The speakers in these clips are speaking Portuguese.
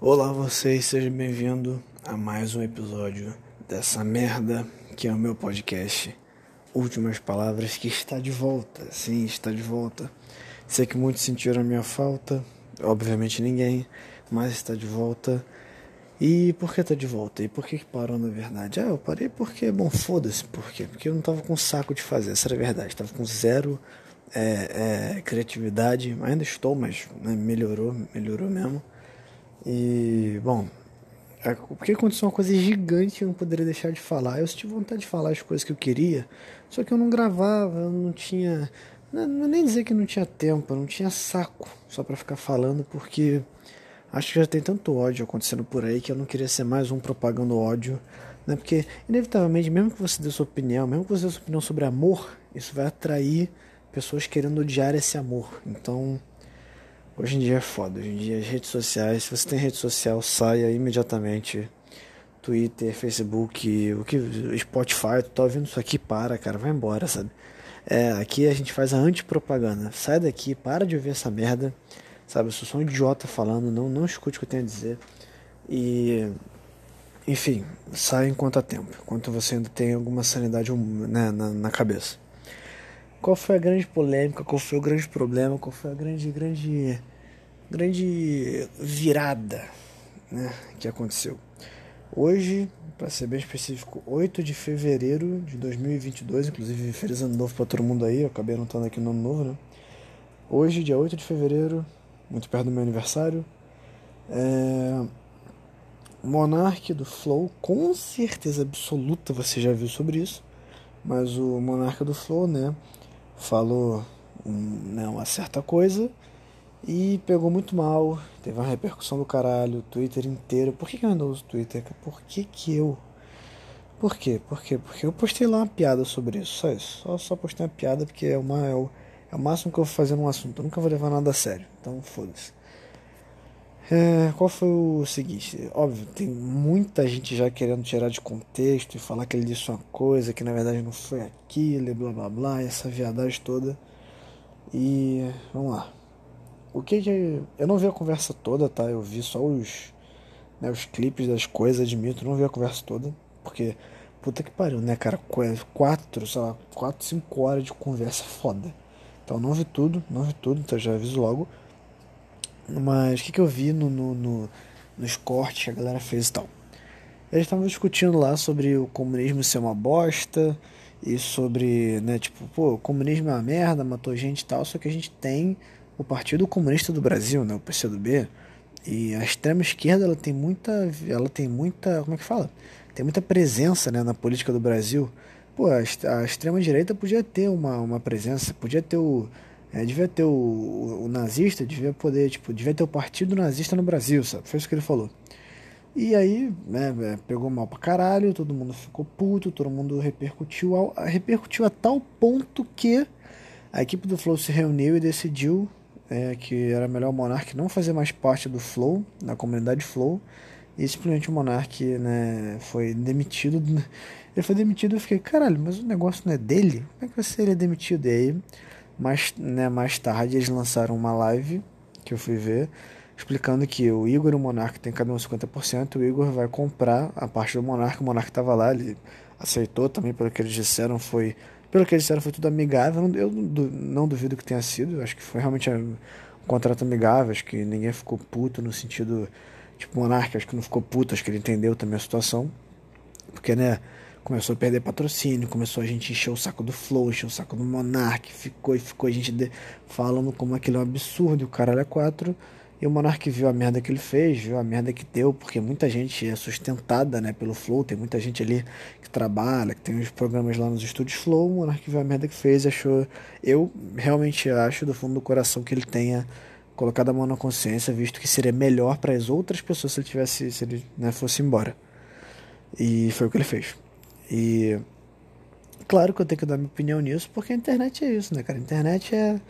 Olá vocês, sejam bem-vindos a mais um episódio dessa merda que é o meu podcast Últimas Palavras que está de volta, sim, está de volta. Sei que muitos sentiram a minha falta, obviamente ninguém, mas está de volta. E por que está de volta? E por que, que parou na verdade? Ah, eu parei porque, bom, foda-se, por quê? Porque eu não tava com saco de fazer, essa era a verdade, tava com zero é, é, criatividade, ainda estou, mas né, melhorou, melhorou mesmo. E, bom, é, porque aconteceu uma coisa gigante eu não poderia deixar de falar. Eu tive vontade de falar as coisas que eu queria, só que eu não gravava, eu não tinha. Não, não é nem dizer que não tinha tempo, eu não tinha saco só para ficar falando, porque acho que já tem tanto ódio acontecendo por aí que eu não queria ser mais um propagando ódio. Né? Porque, inevitavelmente, mesmo que você dê sua opinião, mesmo que você dê sua opinião sobre amor, isso vai atrair pessoas querendo odiar esse amor. Então Hoje em dia é foda. Hoje em dia as redes sociais, se você tem rede social, saia imediatamente. Twitter, Facebook, o que Spotify, tu tá ouvindo isso aqui, para, cara, vai embora, sabe? É, aqui a gente faz a antipropaganda. Sai daqui, para de ouvir essa merda. Sabe, eu sou só um idiota falando, não, não escute o que eu tenho a dizer. E enfim, sai enquanto há tempo, enquanto você ainda tem alguma sanidade né, na, na cabeça. Qual foi a grande polêmica? Qual foi o grande problema? Qual foi a grande, grande, grande virada né, que aconteceu? Hoje, para ser bem específico, 8 de fevereiro de 2022, inclusive feliz ano novo para todo mundo aí, eu acabei anotando aqui no ano novo, né? Hoje, dia 8 de fevereiro, muito perto do meu aniversário, é... Monark do Flow, com certeza absoluta você já viu sobre isso, mas o Monarca do Flow, né? falou um, né, uma certa coisa e pegou muito mal, teve uma repercussão do caralho, o Twitter inteiro. Por que, que eu ainda uso Twitter? Por que, que eu. Por quê? Por quê? Porque eu postei lá uma piada sobre isso, só isso. Só, só postei uma piada porque é, uma, é, o, é o máximo que eu vou fazer num assunto. Eu nunca vou levar nada a sério, então foda-se. É, qual foi o seguinte? Óbvio, tem muita gente já querendo tirar de contexto e falar que ele disse uma coisa que na verdade não foi aquilo e blá blá blá, essa viadagem toda. E vamos lá. O que que. Eu não vi a conversa toda, tá? Eu vi só os, né, os clipes das coisas, admito, não vi a conversa toda, porque puta que pariu, né, cara? Quatro, sei lá, quatro, cinco horas de conversa foda. Então não vi tudo, não vi tudo, então já aviso logo. Mas o que, que eu vi no, no, no, nos cortes que a galera fez e tal? Eles estavam discutindo lá sobre o comunismo ser uma bosta e sobre, né, tipo, pô, o comunismo é uma merda, matou gente e tal, só que a gente tem o Partido Comunista do Brasil, né, o PCdoB, e a extrema esquerda ela tem muita, ela tem muita, como é que fala? Tem muita presença, né, na política do Brasil. Pô, a, a extrema direita podia ter uma, uma presença, podia ter o é, devia ter o, o, o, nazista, devia poder, tipo, devia ter o partido nazista no Brasil, sabe? Foi isso que ele falou. E aí, né, é, pegou mal pra caralho, todo mundo ficou puto, todo mundo repercutiu, ao, repercutiu a tal ponto que a equipe do Flow se reuniu e decidiu é, que era melhor o Monark não fazer mais parte do Flow, da comunidade Flow, e simplesmente o Monark né, foi demitido. Ele foi demitido eu fiquei, caralho, mas o negócio não é dele? Como é que vai ser ele demitido? E aí mais, né, mais tarde eles lançaram uma live que eu fui ver, explicando que o Igor e o Monark tem cada um 50%, o Igor vai comprar a parte do Monark, o Monark estava lá, ele aceitou também, pelo que eles disseram, foi. Pelo que eles disseram, foi tudo amigável. Eu não duvido que tenha sido. Acho que foi realmente um contrato amigável. Acho que ninguém ficou puto no sentido. Tipo, o Monark, acho que não ficou puto. Acho que ele entendeu também a situação. Porque, né? começou a perder patrocínio, começou a gente encher o saco do Flow, encher o saco do Monark, ficou e ficou a gente de, falando como aquilo é um absurdo, o caralho é quatro. E o Monark viu a merda que ele fez, viu a merda que deu, porque muita gente é sustentada né, pelo Flow, tem muita gente ali que trabalha, que tem os programas lá nos estúdios Flow, o Monark viu a merda que fez achou. Eu realmente acho do fundo do coração que ele tenha colocado a mão na consciência, visto que seria melhor para as outras pessoas se ele tivesse, se ele né, fosse embora. E foi o que ele fez. E claro que eu tenho que dar minha opinião nisso, porque a internet é isso, né, cara? A internet é,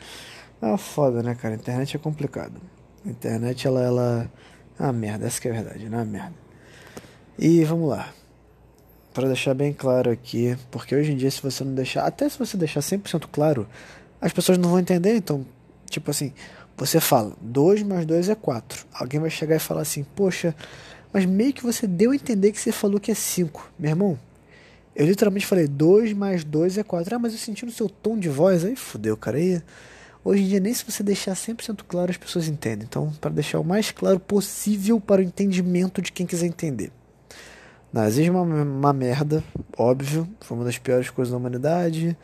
é foda, né, cara? A internet é complicado. A internet, ela, ela é uma merda, essa que é a verdade, não é uma merda. E vamos lá. Para deixar bem claro aqui, porque hoje em dia, se você não deixar, até se você deixar 100% claro, as pessoas não vão entender. Então, tipo assim, Você fala 2 mais 2 é 4. Alguém vai chegar e falar assim: Poxa, mas meio que você deu a entender que você falou que é 5. Meu irmão, eu literalmente falei 2 mais 2 é 4. Ah, mas eu senti no seu tom de voz. Aí fudeu, cara. Aí, hoje em dia, nem se você deixar 100% claro, as pessoas entendem. Então, para deixar o mais claro possível para o entendimento de quem quiser entender. Nazismo é uma, uma merda, óbvio. Foi uma das piores coisas da humanidade.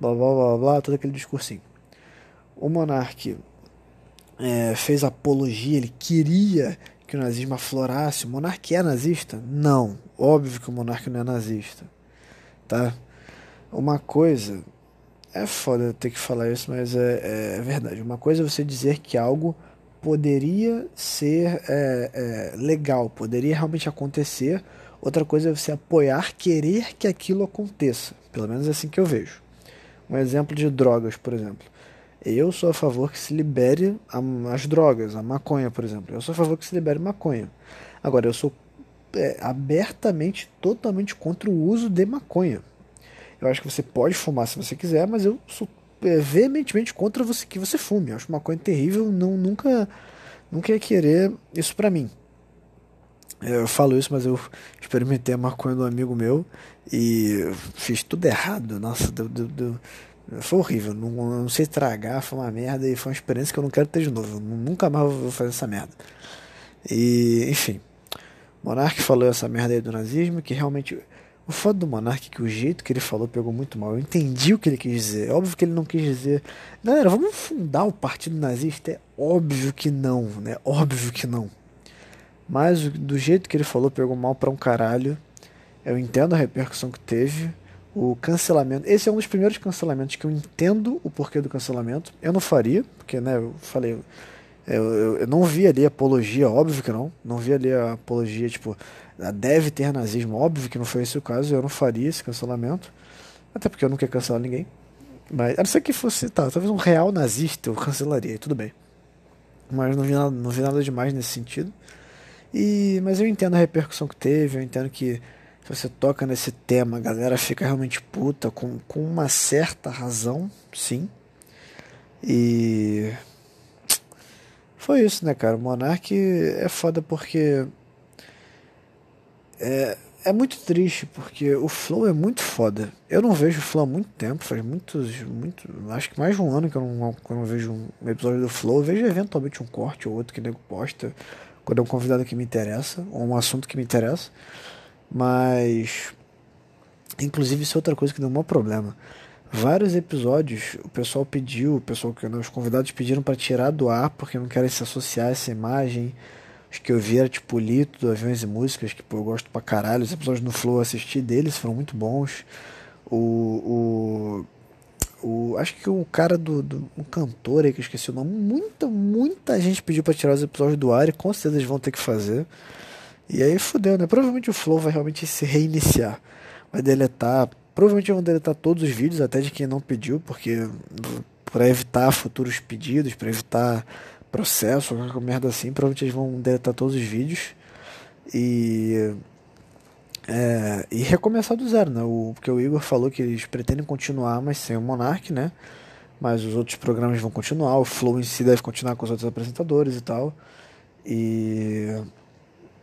Blá blá blá blá, todo aquele discursinho. O monarca é, fez apologia, ele queria que o nazismo aflorasse. O monarca é nazista? Não, óbvio que o monarca não é nazista, tá? Uma coisa é foda ter que falar isso, mas é, é verdade. Uma coisa é você dizer que algo poderia ser é, é, legal, poderia realmente acontecer. Outra coisa é você apoiar, querer que aquilo aconteça. Pelo menos é assim que eu vejo. Um exemplo de drogas, por exemplo. Eu sou a favor que se libere as drogas, a maconha, por exemplo. Eu sou a favor que se libere maconha. Agora, eu sou é, abertamente, totalmente contra o uso de maconha. Eu acho que você pode fumar se você quiser, mas eu sou é, veementemente contra você que você fume. Eu acho maconha terrível, não nunca nunca ia querer isso para mim. Eu falo isso, mas eu experimentei a maconha do amigo meu e fiz tudo errado. Nossa, deu, deu, deu foi horrível, não, não sei tragar, foi uma merda e foi uma experiência que eu não quero ter de novo. Eu nunca mais vou fazer essa merda. E, enfim, Monark falou essa merda aí do nazismo, que realmente. O foda do Monark que o jeito que ele falou pegou muito mal. Eu entendi o que ele quis dizer. É óbvio que ele não quis dizer. Galera, vamos fundar o partido nazista? É óbvio que não, né? Óbvio que não. Mas do jeito que ele falou pegou mal pra um caralho. Eu entendo a repercussão que teve o cancelamento. Esse é um dos primeiros cancelamentos que eu entendo o porquê do cancelamento. Eu não faria, porque, né, eu falei. Eu, eu, eu não vi ali apologia, óbvio que não. Não vi ali a apologia, tipo, deve ter nazismo, óbvio que não foi esse o caso. Eu não faria esse cancelamento. Até porque eu não quero cancelar ninguém. Mas, a não ser que fosse, tá, talvez um real nazista eu cancelaria, tudo bem. Mas não vi nada, não vi nada demais nesse sentido. E, mas eu entendo a repercussão que teve, eu entendo que se você toca nesse tema, a galera fica realmente puta, com, com uma certa razão, sim. E. Foi isso, né, cara? O Monark é foda porque. É, é muito triste, porque o Flow é muito foda. Eu não vejo o Flow há muito tempo, faz muitos. Muito, acho que mais de um ano que eu não, que eu não vejo um episódio do Flow. Eu vejo eventualmente um corte ou outro que o nego posta, quando é um convidado que me interessa, ou um assunto que me interessa. Mas. Inclusive, isso é outra coisa que deu um problema. Vários episódios o pessoal pediu, o pessoal que os convidados pediram para tirar do ar porque não querem se associar a essa imagem. Os que eu vi era tipo Lito, do Aviões e Músicas, que pô, eu gosto pra caralho. Os episódios no Flow eu assisti deles, foram muito bons. O, o, o acho que o cara do, do um cantor aí que eu esqueci o nome, muita, muita gente pediu para tirar os episódios do ar e com certeza eles vão ter que fazer. E aí fudeu, né? Provavelmente o Flow vai realmente se reiniciar. Vai deletar. Provavelmente vão deletar todos os vídeos, até de quem não pediu, porque para evitar futuros pedidos, para evitar processo, qualquer merda assim, provavelmente eles vão deletar todos os vídeos e é, e recomeçar do zero, né? O, porque o Igor falou que eles pretendem continuar, mas sem o Monark, né? Mas os outros programas vão continuar, o Flow em si deve continuar com os outros apresentadores e tal. E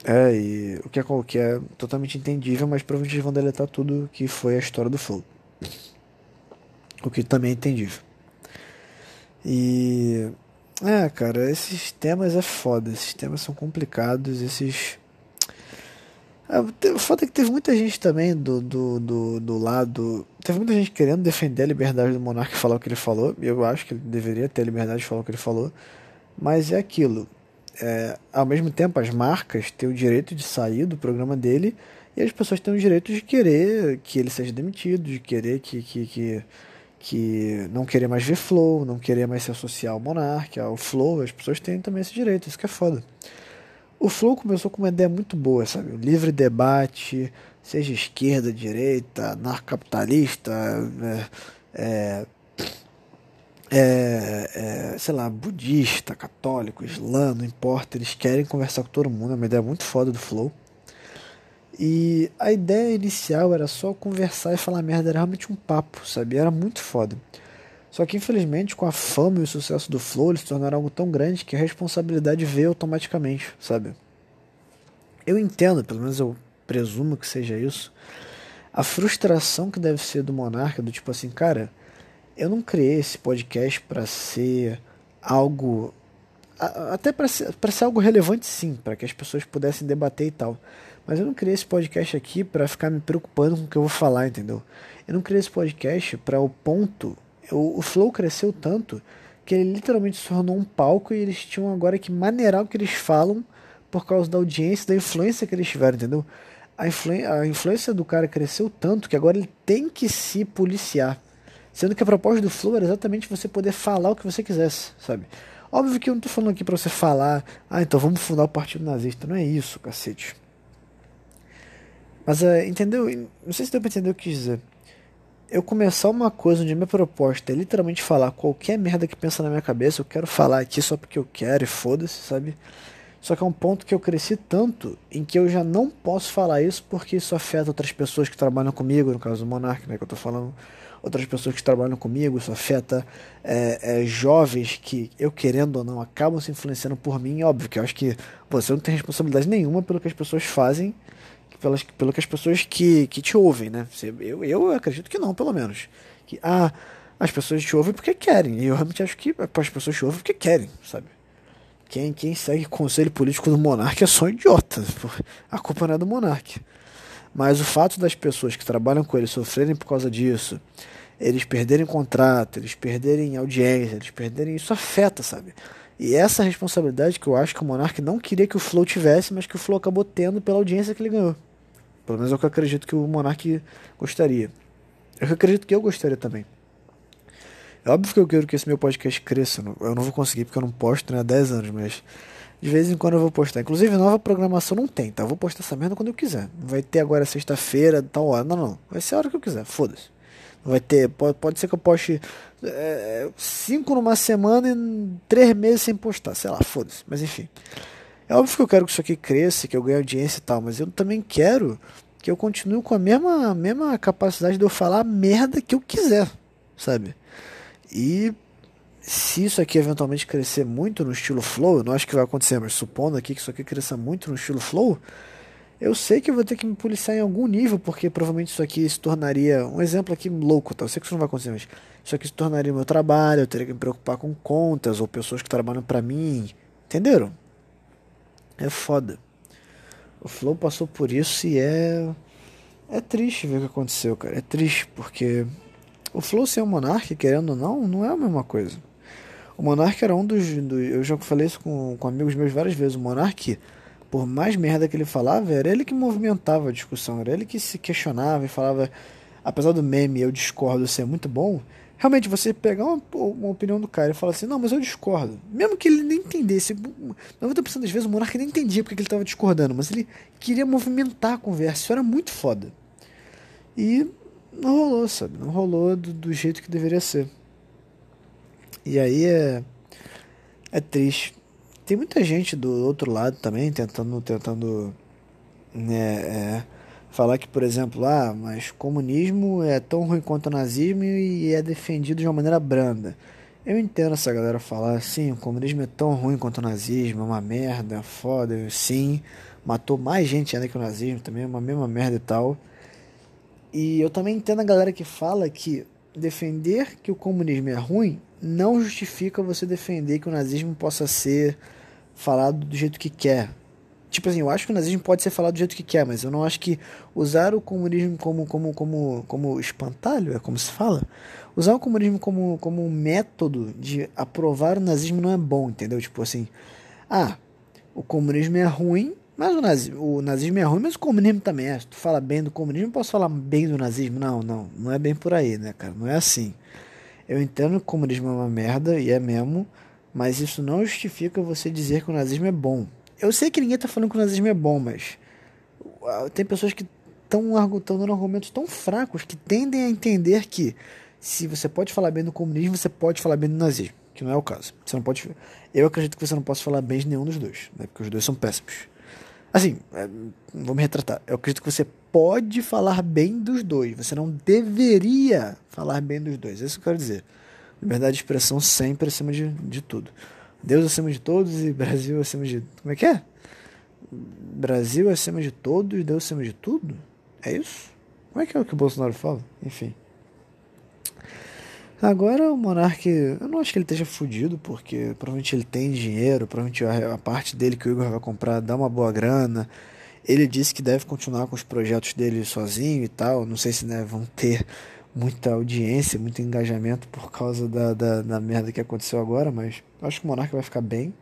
é, e o que é, o que é totalmente entendível, mas provavelmente eles vão deletar tudo que foi a história do Flow. O que também é entendível. E. É, cara, esses temas é foda. Esses temas são complicados. Esses. É, o foda é que teve muita gente também do, do, do, do lado. Teve muita gente querendo defender a liberdade do monarca e falar o que ele falou. E eu acho que ele deveria ter a liberdade de falar o que ele falou. Mas é aquilo é, ao mesmo tempo, as marcas têm o direito de sair do programa dele e as pessoas têm o direito de querer que ele seja demitido, de querer que, que, que, que não querer mais ver Flow, não querer mais se associar ao Monark, ao Flow. As pessoas têm também esse direito, isso que é foda. O Flow começou com uma ideia muito boa, sabe? O livre debate, seja esquerda, direita, narcocapitalista, é, é é, é, sei lá, budista, católico, islã, não importa, eles querem conversar com todo mundo, é uma ideia muito foda do Flow. E a ideia inicial era só conversar e falar merda, era realmente um papo, sabe? Era muito foda. Só que infelizmente com a fama e o sucesso do Flow, eles se tornaram algo tão grande que a responsabilidade veio automaticamente, sabe? Eu entendo, pelo menos eu presumo que seja isso, a frustração que deve ser do monarca, do tipo assim, cara, eu não criei esse podcast para ser algo até para ser, ser algo relevante sim, para que as pessoas pudessem debater e tal. Mas eu não criei esse podcast aqui para ficar me preocupando com o que eu vou falar, entendeu? Eu não criei esse podcast para o ponto. Eu, o Flow cresceu tanto que ele literalmente se tornou um palco e eles tinham agora que maneirar o que eles falam por causa da audiência, da influência que eles tiveram, entendeu? A, influ a influência do cara cresceu tanto que agora ele tem que se policiar. Sendo que a proposta do Flow era exatamente você poder falar o que você quisesse, sabe? Óbvio que eu não tô falando aqui pra você falar, ah, então vamos fundar o Partido Nazista. Não é isso, cacete. Mas, uh, entendeu? Não sei se deu pra entender o que quis dizer. Eu começar uma coisa onde minha proposta é literalmente falar qualquer merda que pensa na minha cabeça, eu quero falar aqui só porque eu quero e foda-se, sabe? Só que é um ponto que eu cresci tanto em que eu já não posso falar isso porque isso afeta outras pessoas que trabalham comigo, no caso do Monark, né, que eu tô falando outras pessoas que trabalham comigo, isso afeta é, é, jovens que, eu querendo ou não, acabam se influenciando por mim. Óbvio que eu acho que você não tem responsabilidade nenhuma pelo que as pessoas fazem, pelas, pelo que as pessoas que, que te ouvem, né? Eu, eu acredito que não, pelo menos. Que, ah, as pessoas te ouvem porque querem. E eu realmente acho que as pessoas te ouvem porque querem, sabe? Quem, quem segue o conselho político do monarca é só um idiota. A culpa não é do monarca. Mas o fato das pessoas que trabalham com ele sofrerem por causa disso, eles perderem contrato, eles perderem audiência, eles perderem. Isso afeta, sabe? E essa responsabilidade que eu acho que o Monark não queria que o Flow tivesse, mas que o Flow acabou tendo pela audiência que ele ganhou. Pelo menos é o que eu acredito que o Monark gostaria. É eu acredito que eu gostaria também. É óbvio que eu quero que esse meu podcast cresça. Eu não vou conseguir porque eu não posto né, há 10 anos, mas de vez em quando eu vou postar. Inclusive, nova programação não tem, tá? Eu vou postar essa merda quando eu quiser. Vai ter agora sexta-feira, tal hora. Não, não. Vai ser a hora que eu quiser. Foda-se. Vai ter. Pode, pode ser que eu poste é, cinco numa semana e três meses sem postar. Sei lá, foda-se. Mas enfim. É óbvio que eu quero que isso aqui cresça, que eu ganhe audiência e tal. Mas eu também quero que eu continue com a mesma, mesma capacidade de eu falar a merda que eu quiser, sabe? E se isso aqui eventualmente crescer muito no estilo flow, eu não acho que vai acontecer, mas supondo aqui que isso aqui cresça muito no estilo flow, eu sei que eu vou ter que me policiar em algum nível, porque provavelmente isso aqui se tornaria. Um exemplo aqui louco, tá? Eu sei que isso não vai acontecer, mas isso aqui se tornaria meu trabalho, eu teria que me preocupar com contas ou pessoas que trabalham para mim. Entenderam? É foda. O Flow passou por isso e é. É triste ver o que aconteceu, cara. É triste, porque o Flow ser um monarca, querendo ou não, não é a mesma coisa. O Monark era um dos, dos, Eu já falei isso com, com amigos meus várias vezes. O Monark, por mais merda que ele falava, era ele que movimentava a discussão, era ele que se questionava e falava. Apesar do meme eu discordo ser muito bom, realmente você pegar uma, uma opinião do cara e falar assim: não, mas eu discordo. Mesmo que ele nem entendesse. 90% das vezes o Monark nem entendia porque ele estava discordando, mas ele queria movimentar a conversa. Isso era muito foda. E não rolou, sabe? Não rolou do, do jeito que deveria ser. E aí é, é triste. Tem muita gente do outro lado também tentando, tentando né, é, falar que, por exemplo, ah, mas comunismo é tão ruim quanto o nazismo e é defendido de uma maneira branda. Eu entendo essa galera falar assim, o comunismo é tão ruim quanto o nazismo, é uma merda, é foda, sim, matou mais gente ainda que o nazismo também, é uma mesma merda e tal. E eu também entendo a galera que fala que defender que o comunismo é ruim não justifica você defender que o nazismo possa ser falado do jeito que quer. Tipo assim, eu acho que o nazismo pode ser falado do jeito que quer, mas eu não acho que usar o comunismo como como como como espantalho, é como se fala, usar o comunismo como como um método de aprovar o nazismo não é bom, entendeu? Tipo assim, ah, o comunismo é ruim, mas o nazismo, o nazismo é ruim, mas o comunismo também é. Se tu fala bem do comunismo, posso falar bem do nazismo? Não, não, não é bem por aí, né, cara? Não é assim. Eu entendo que o comunismo é uma merda, e é mesmo, mas isso não justifica você dizer que o nazismo é bom. Eu sei que ninguém está falando que o nazismo é bom, mas tem pessoas que estão dando argumentos tão fracos que tendem a entender que se você pode falar bem do comunismo, você pode falar bem do nazismo, que não é o caso. Você não pode. Eu acredito que você não possa falar bem de nenhum dos dois, né? porque os dois são péssimos. Assim, é, vou me retratar. Eu acredito que você pode falar bem dos dois. Você não deveria falar bem dos dois. É isso que eu quero dizer. Liberdade de expressão sempre acima de, de tudo. Deus acima de todos e Brasil acima de. Como é que é? Brasil acima de todos, Deus acima de tudo? É isso? Como é que é o que o Bolsonaro fala? Enfim. Agora o Monark, eu não acho que ele esteja fudido, porque provavelmente ele tem dinheiro, provavelmente a, a parte dele que o Igor vai comprar dá uma boa grana. Ele disse que deve continuar com os projetos dele sozinho e tal. Não sei se né, vão ter muita audiência, muito engajamento por causa da, da, da merda que aconteceu agora, mas acho que o Monark vai ficar bem.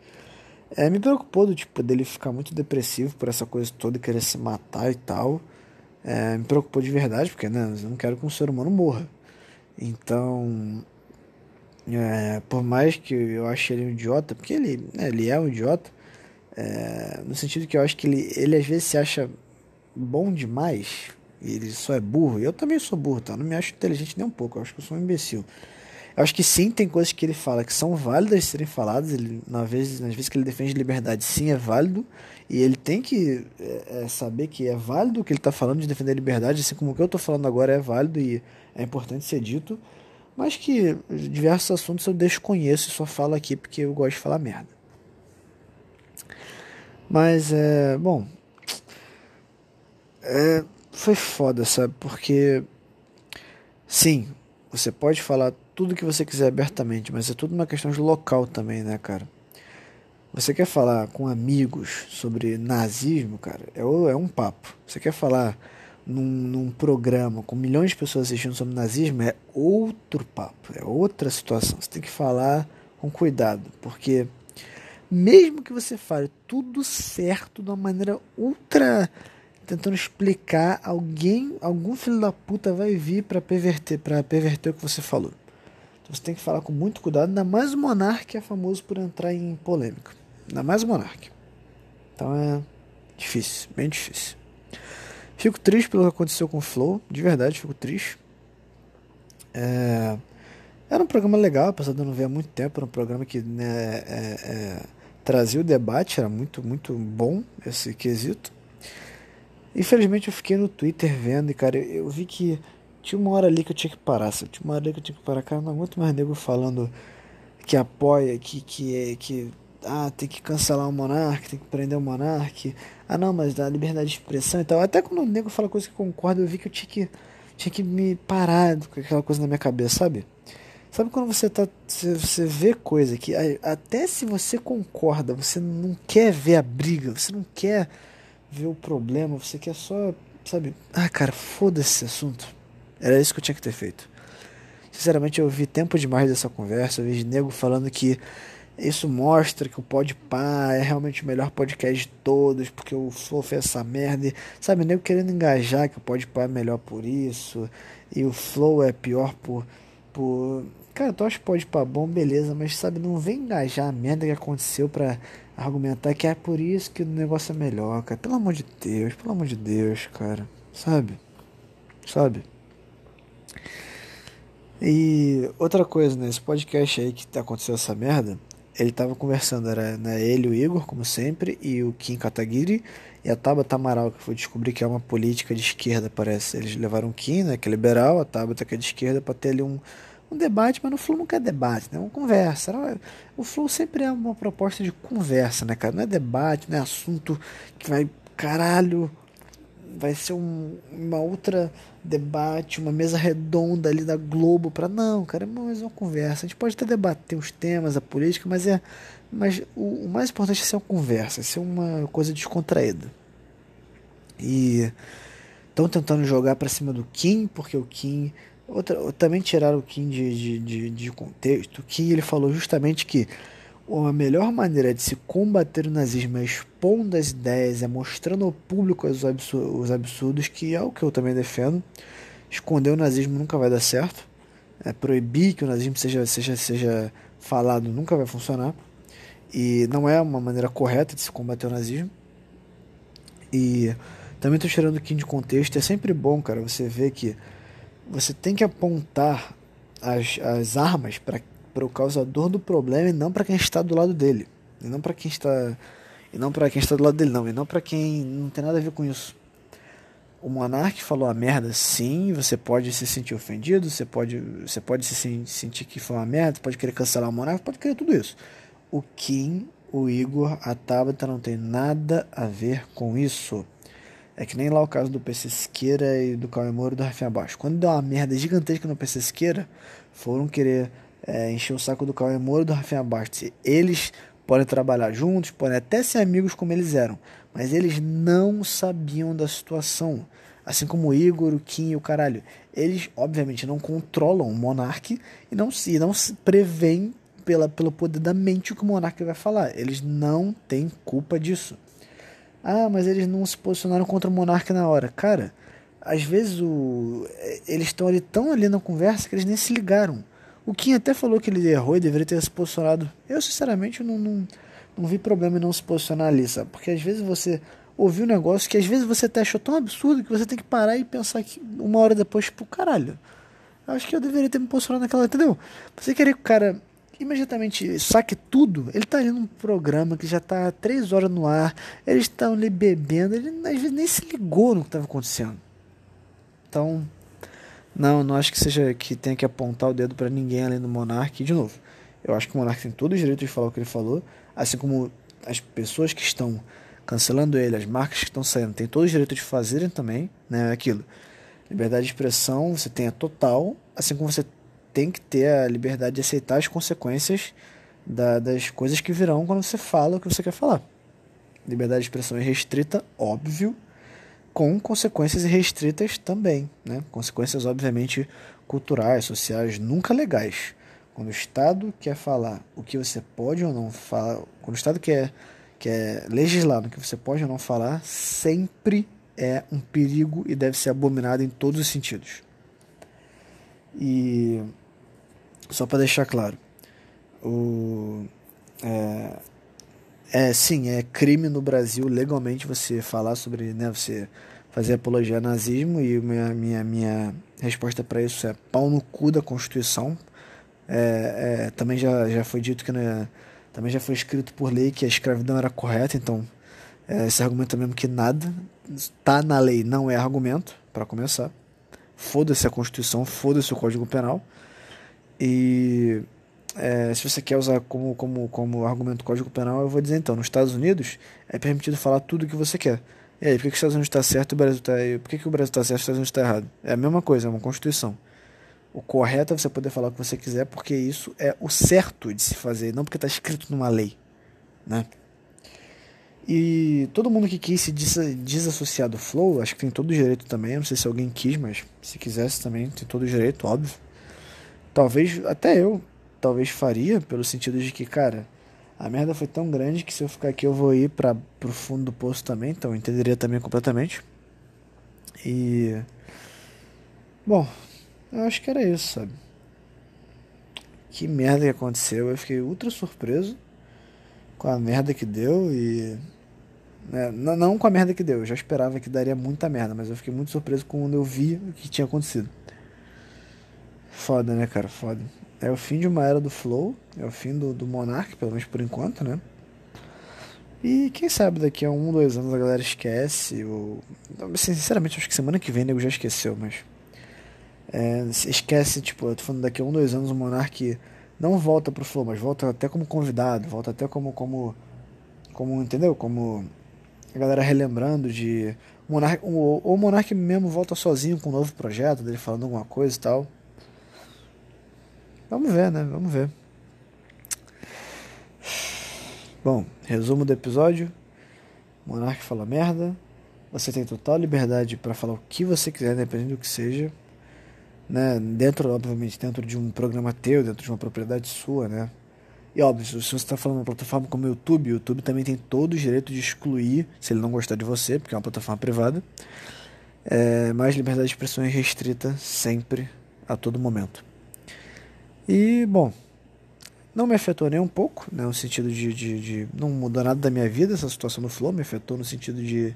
É, me preocupou do tipo dele ficar muito depressivo por essa coisa toda, querer se matar e tal. É, me preocupou de verdade, porque né, eu não quero que um ser humano morra. Então, é, por mais que eu ache ele um idiota, porque ele, né, ele é um idiota, é, no sentido que eu acho que ele, ele às vezes se acha bom demais, ele só é burro, eu também sou burro, tá? Não me acho inteligente nem um pouco, eu acho que eu sou um imbecil. Eu acho que sim, tem coisas que ele fala que são válidas de serem faladas, ele, na vez, nas vezes que ele defende liberdade, sim, é válido, e ele tem que é, é saber que é válido o que ele está falando de defender liberdade, assim como o que eu estou falando agora é válido e é importante ser dito, mas que diversos assuntos eu desconheço e só falo aqui porque eu gosto de falar merda. Mas é. Bom. É, foi foda, sabe? Porque. Sim, você pode falar tudo que você quiser abertamente, mas é tudo uma questão de local também, né, cara? Você quer falar com amigos sobre nazismo, cara? É, é um papo. Você quer falar num, num, programa com milhões de pessoas assistindo sobre nazismo, é outro papo, é outra situação. Você tem que falar com cuidado, porque mesmo que você fale tudo certo de uma maneira ultra tentando explicar, alguém, algum filho da puta vai vir para perverter, para perverter o que você falou. Então você tem que falar com muito cuidado, ainda mais o monarca é famoso por entrar em polêmica. Ainda mais o monarca. Então é difícil, bem difícil. Fico triste pelo que aconteceu com o Flow, de verdade, fico triste. É... Era um programa legal, apesar de eu não ver há muito tempo, era um programa que né, é, é, trazia o debate, era muito, muito bom esse quesito. Infelizmente eu fiquei no Twitter vendo e, cara, eu, vi que tinha uma hora ali que eu tinha que parar, sabe? Tinha uma hora ali que eu tinha que parar, cara, não aguento mais nego falando que apoia, que, que, que ah, tem que cancelar o monarca, tem que prender o monarca. Ah, não, mas dá liberdade de expressão e tal. Até quando o nego fala coisa que concorda, eu vi que eu tinha que, tinha que me parar com aquela coisa na minha cabeça, sabe? Sabe quando você tá. Você vê coisa que. Até se você concorda, você não quer ver a briga, você não quer ver o problema, você quer só. Sabe? Ah, cara, foda-se esse assunto. Era isso que eu tinha que ter feito. Sinceramente, eu vi tempo demais dessa conversa. Eu vi nego falando que isso mostra que o Podpah é realmente o melhor podcast de todos, porque o Flow fez essa merda. E, sabe, nego querendo engajar que o Podpah é melhor por isso, e o Flow é pior por. por... Cara, tu acha o Podpah bom, beleza, mas sabe, não vem engajar a merda que aconteceu pra argumentar que é por isso que o negócio é melhor, cara. Pelo amor de Deus, pelo amor de Deus, cara. Sabe? Sabe? E outra coisa, né? Esse podcast aí que aconteceu essa merda ele estava conversando, era né, ele, o Igor, como sempre, e o Kim Kataguiri e a Tabata Amaral, que foi descobrir que é uma política de esquerda, parece. Eles levaram o Kim, né, que é liberal, a Tabata que é de esquerda, para ter ali um, um debate, mas no Flow nunca é debate, né? Uma conversa. O Flow sempre é uma proposta de conversa, né, cara? Não é debate, não é assunto que vai, caralho, vai ser um, uma outra debate, uma mesa redonda ali da Globo para não, cara, é mais uma conversa. A gente pode até debater os temas, a política, mas é mas o, o mais importante é ser uma conversa, é ser uma coisa descontraída. E estão tentando jogar para cima do Kim, porque o Kim outra, também tiraram o Kim de, de, de, de contexto. Kim ele falou justamente que a melhor maneira de se combater o nazismo é expondo as ideias, é mostrando ao público os absurdos, os absurdos, que é o que eu também defendo. Esconder o nazismo nunca vai dar certo. É, proibir que o nazismo seja, seja, seja falado nunca vai funcionar. E não é uma maneira correta de se combater o nazismo. E também estou tirando o Kim de contexto. É sempre bom, cara, você ver que você tem que apontar as, as armas para o causador do problema e não para quem está do lado dele. E não para quem está e não para quem está do lado dele não, e não para quem não tem nada a ver com isso. o monarca falou a merda, sim, você pode se sentir ofendido, você pode, você pode se sentir que foi uma merda, pode querer cancelar o monarca, pode querer tudo isso. O Kim, o Igor, a Tabata não tem nada a ver com isso. É que nem lá o caso do PC Siqueira e do Cauê Moro e do Rafinha Baixo. Quando deu uma merda gigantesca no PC Siqueira, foram querer é, encher o saco do Cauê Moro e do Rafinha Baixo. Eles podem trabalhar juntos, podem até ser amigos como eles eram, mas eles não sabiam da situação. Assim como o Igor, o Kim e o caralho. Eles, obviamente, não controlam o monarque e não se, não se preveem pela, pelo poder da mente o que o monarca vai falar. Eles não têm culpa disso. Ah, mas eles não se posicionaram contra o monarca na hora. Cara, às vezes o, eles estão ali tão ali na conversa que eles nem se ligaram. O Kim até falou que ele errou e deveria ter se posicionado. Eu, sinceramente, não, não, não vi problema em não se posicionar ali, sabe? Porque às vezes você ouviu um negócio que às vezes você até achou tão absurdo que você tem que parar e pensar que uma hora depois, tipo, caralho, acho que eu deveria ter me posicionado naquela, entendeu? Você querer que o cara imediatamente saque tudo, ele tá ali num programa que já tá três horas no ar, eles estão ali bebendo, ele às vezes nem se ligou no que estava acontecendo. Então, não, não acho que seja que tenha que apontar o dedo para ninguém além do Monark. de novo, eu acho que o Monark tem todo o direito de falar o que ele falou, assim como as pessoas que estão cancelando ele, as marcas que estão saindo, têm todo o direito de fazerem também, né? Aquilo. Liberdade de expressão você tem a total, assim como você tem que ter a liberdade de aceitar as consequências da, das coisas que virão quando você fala o que você quer falar. Liberdade de expressão é restrita, óbvio, com consequências restritas também, né? Consequências obviamente culturais, sociais, nunca legais. Quando o Estado quer falar o que você pode ou não falar, quando o Estado quer, quer legislar o que você pode ou não falar, sempre é um perigo e deve ser abominado em todos os sentidos. E só para deixar claro, o, é, é, sim, é crime no Brasil legalmente você falar sobre, né, você fazer apologia ao nazismo e minha, minha, minha resposta para isso é pau no cu da Constituição. É, é, também já, já foi dito que né, também já foi escrito por lei que a escravidão era correta, então é, esse argumento é mesmo que nada está na lei não é argumento, para começar. Foda-se a Constituição, foda-se o Código Penal. E é, se você quer usar como, como, como argumento Código Penal, eu vou dizer então: nos Estados Unidos é permitido falar tudo o que você quer. E aí, por que, que os Estados Unidos está certo e o Brasil está. Por que, que o Brasil está certo e os Estados Unidos está errado? É a mesma coisa, é uma Constituição. O correto é você poder falar o que você quiser, porque isso é o certo de se fazer, não porque está escrito numa lei. Né? E todo mundo que quis se desassociar do Flow, acho que tem todo o direito também. Não sei se alguém quis, mas se quisesse também, tem todo o direito, óbvio. Talvez, até eu, talvez faria, pelo sentido de que, cara, a merda foi tão grande que se eu ficar aqui eu vou ir para pro fundo do poço também, então eu entenderia também completamente. E. Bom, eu acho que era isso, sabe? Que merda que aconteceu. Eu fiquei ultra surpreso com a merda que deu e. Né, não com a merda que deu, eu já esperava que daria muita merda, mas eu fiquei muito surpreso quando eu vi o que tinha acontecido. Foda, né, cara? Foda. É o fim de uma era do Flow, é o fim do, do Monark, pelo menos por enquanto, né? E quem sabe daqui a um, dois anos a galera esquece, ou. Sinceramente, acho que semana que vem nego já esqueceu, mas. É, esquece, tipo, eu tô falando daqui a um, dois anos o Monark não volta pro Flow, mas volta até como convidado, volta até como. como, como entendeu? Como a galera relembrando de. Monark, ou o Monark mesmo volta sozinho com um novo projeto, dele falando alguma coisa e tal. Vamos ver, né? Vamos ver. Bom, resumo do episódio. Monark fala merda. Você tem total liberdade para falar o que você quiser, independente do que seja. Né? Dentro, obviamente, dentro de um programa teu, dentro de uma propriedade sua, né? E óbvio, se você está falando uma plataforma como o YouTube, o YouTube também tem todo o direito de excluir, se ele não gostar de você, porque é uma plataforma privada. É, mas liberdade de expressão é restrita sempre, a todo momento. E, bom, não me afetou nem um pouco, né, no sentido de, de, de, Não mudou nada da minha vida essa situação do Flow, me afetou no sentido de.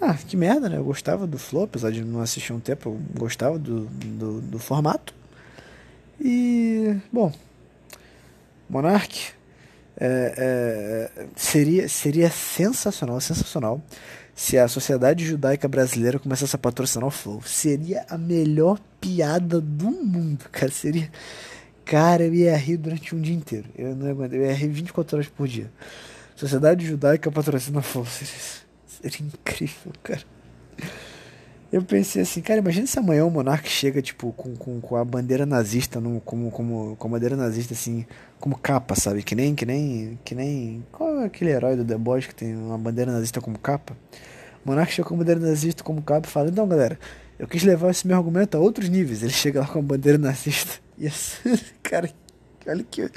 Ah, que merda, né? Eu gostava do Flow, apesar de não assistir um tempo, eu gostava do, do, do formato. E, bom, Monark, É, é, seria, seria sensacional, sensacional se a sociedade judaica brasileira começasse a patrocinar o Flow. Seria a melhor piada do mundo, cara. Seria. Cara, eu ia rir durante um dia inteiro. Eu não aguento, eu ia rir 24 horas por dia. Sociedade judaica patrocina. Seria, seria incrível, cara. Eu pensei assim, cara, imagina se amanhã o monarca chega, tipo, com, com, com a bandeira nazista, no, como, como, com a bandeira nazista, assim, como capa, sabe? Que nem, que nem, que nem, qual é aquele herói do The Boys que tem uma bandeira nazista como capa? O monarca chega com a bandeira nazista como capa e fala, então, galera, eu quis levar esse meu argumento a outros níveis. Ele chega lá com a bandeira nazista e cara, olha que...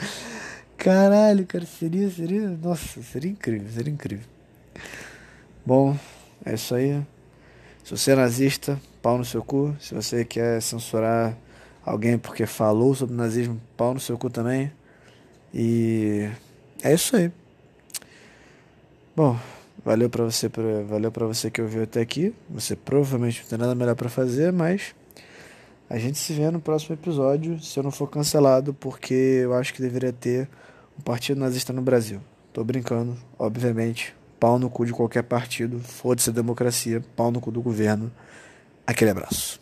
Caralho, cara, seria, seria, nossa, seria incrível, seria incrível. Bom, é isso aí. Se você é nazista, pau no seu cu. Se você quer censurar alguém porque falou sobre nazismo, pau no seu cu também. E é isso aí. Bom, valeu para você, pra, valeu para você que ouviu até aqui. Você provavelmente não tem nada melhor para fazer, mas a gente se vê no próximo episódio, se eu não for cancelado, porque eu acho que deveria ter um partido nazista no Brasil. Tô brincando, obviamente pau no cu de qualquer partido, foda-se a democracia, pau no cu do governo. Aquele abraço.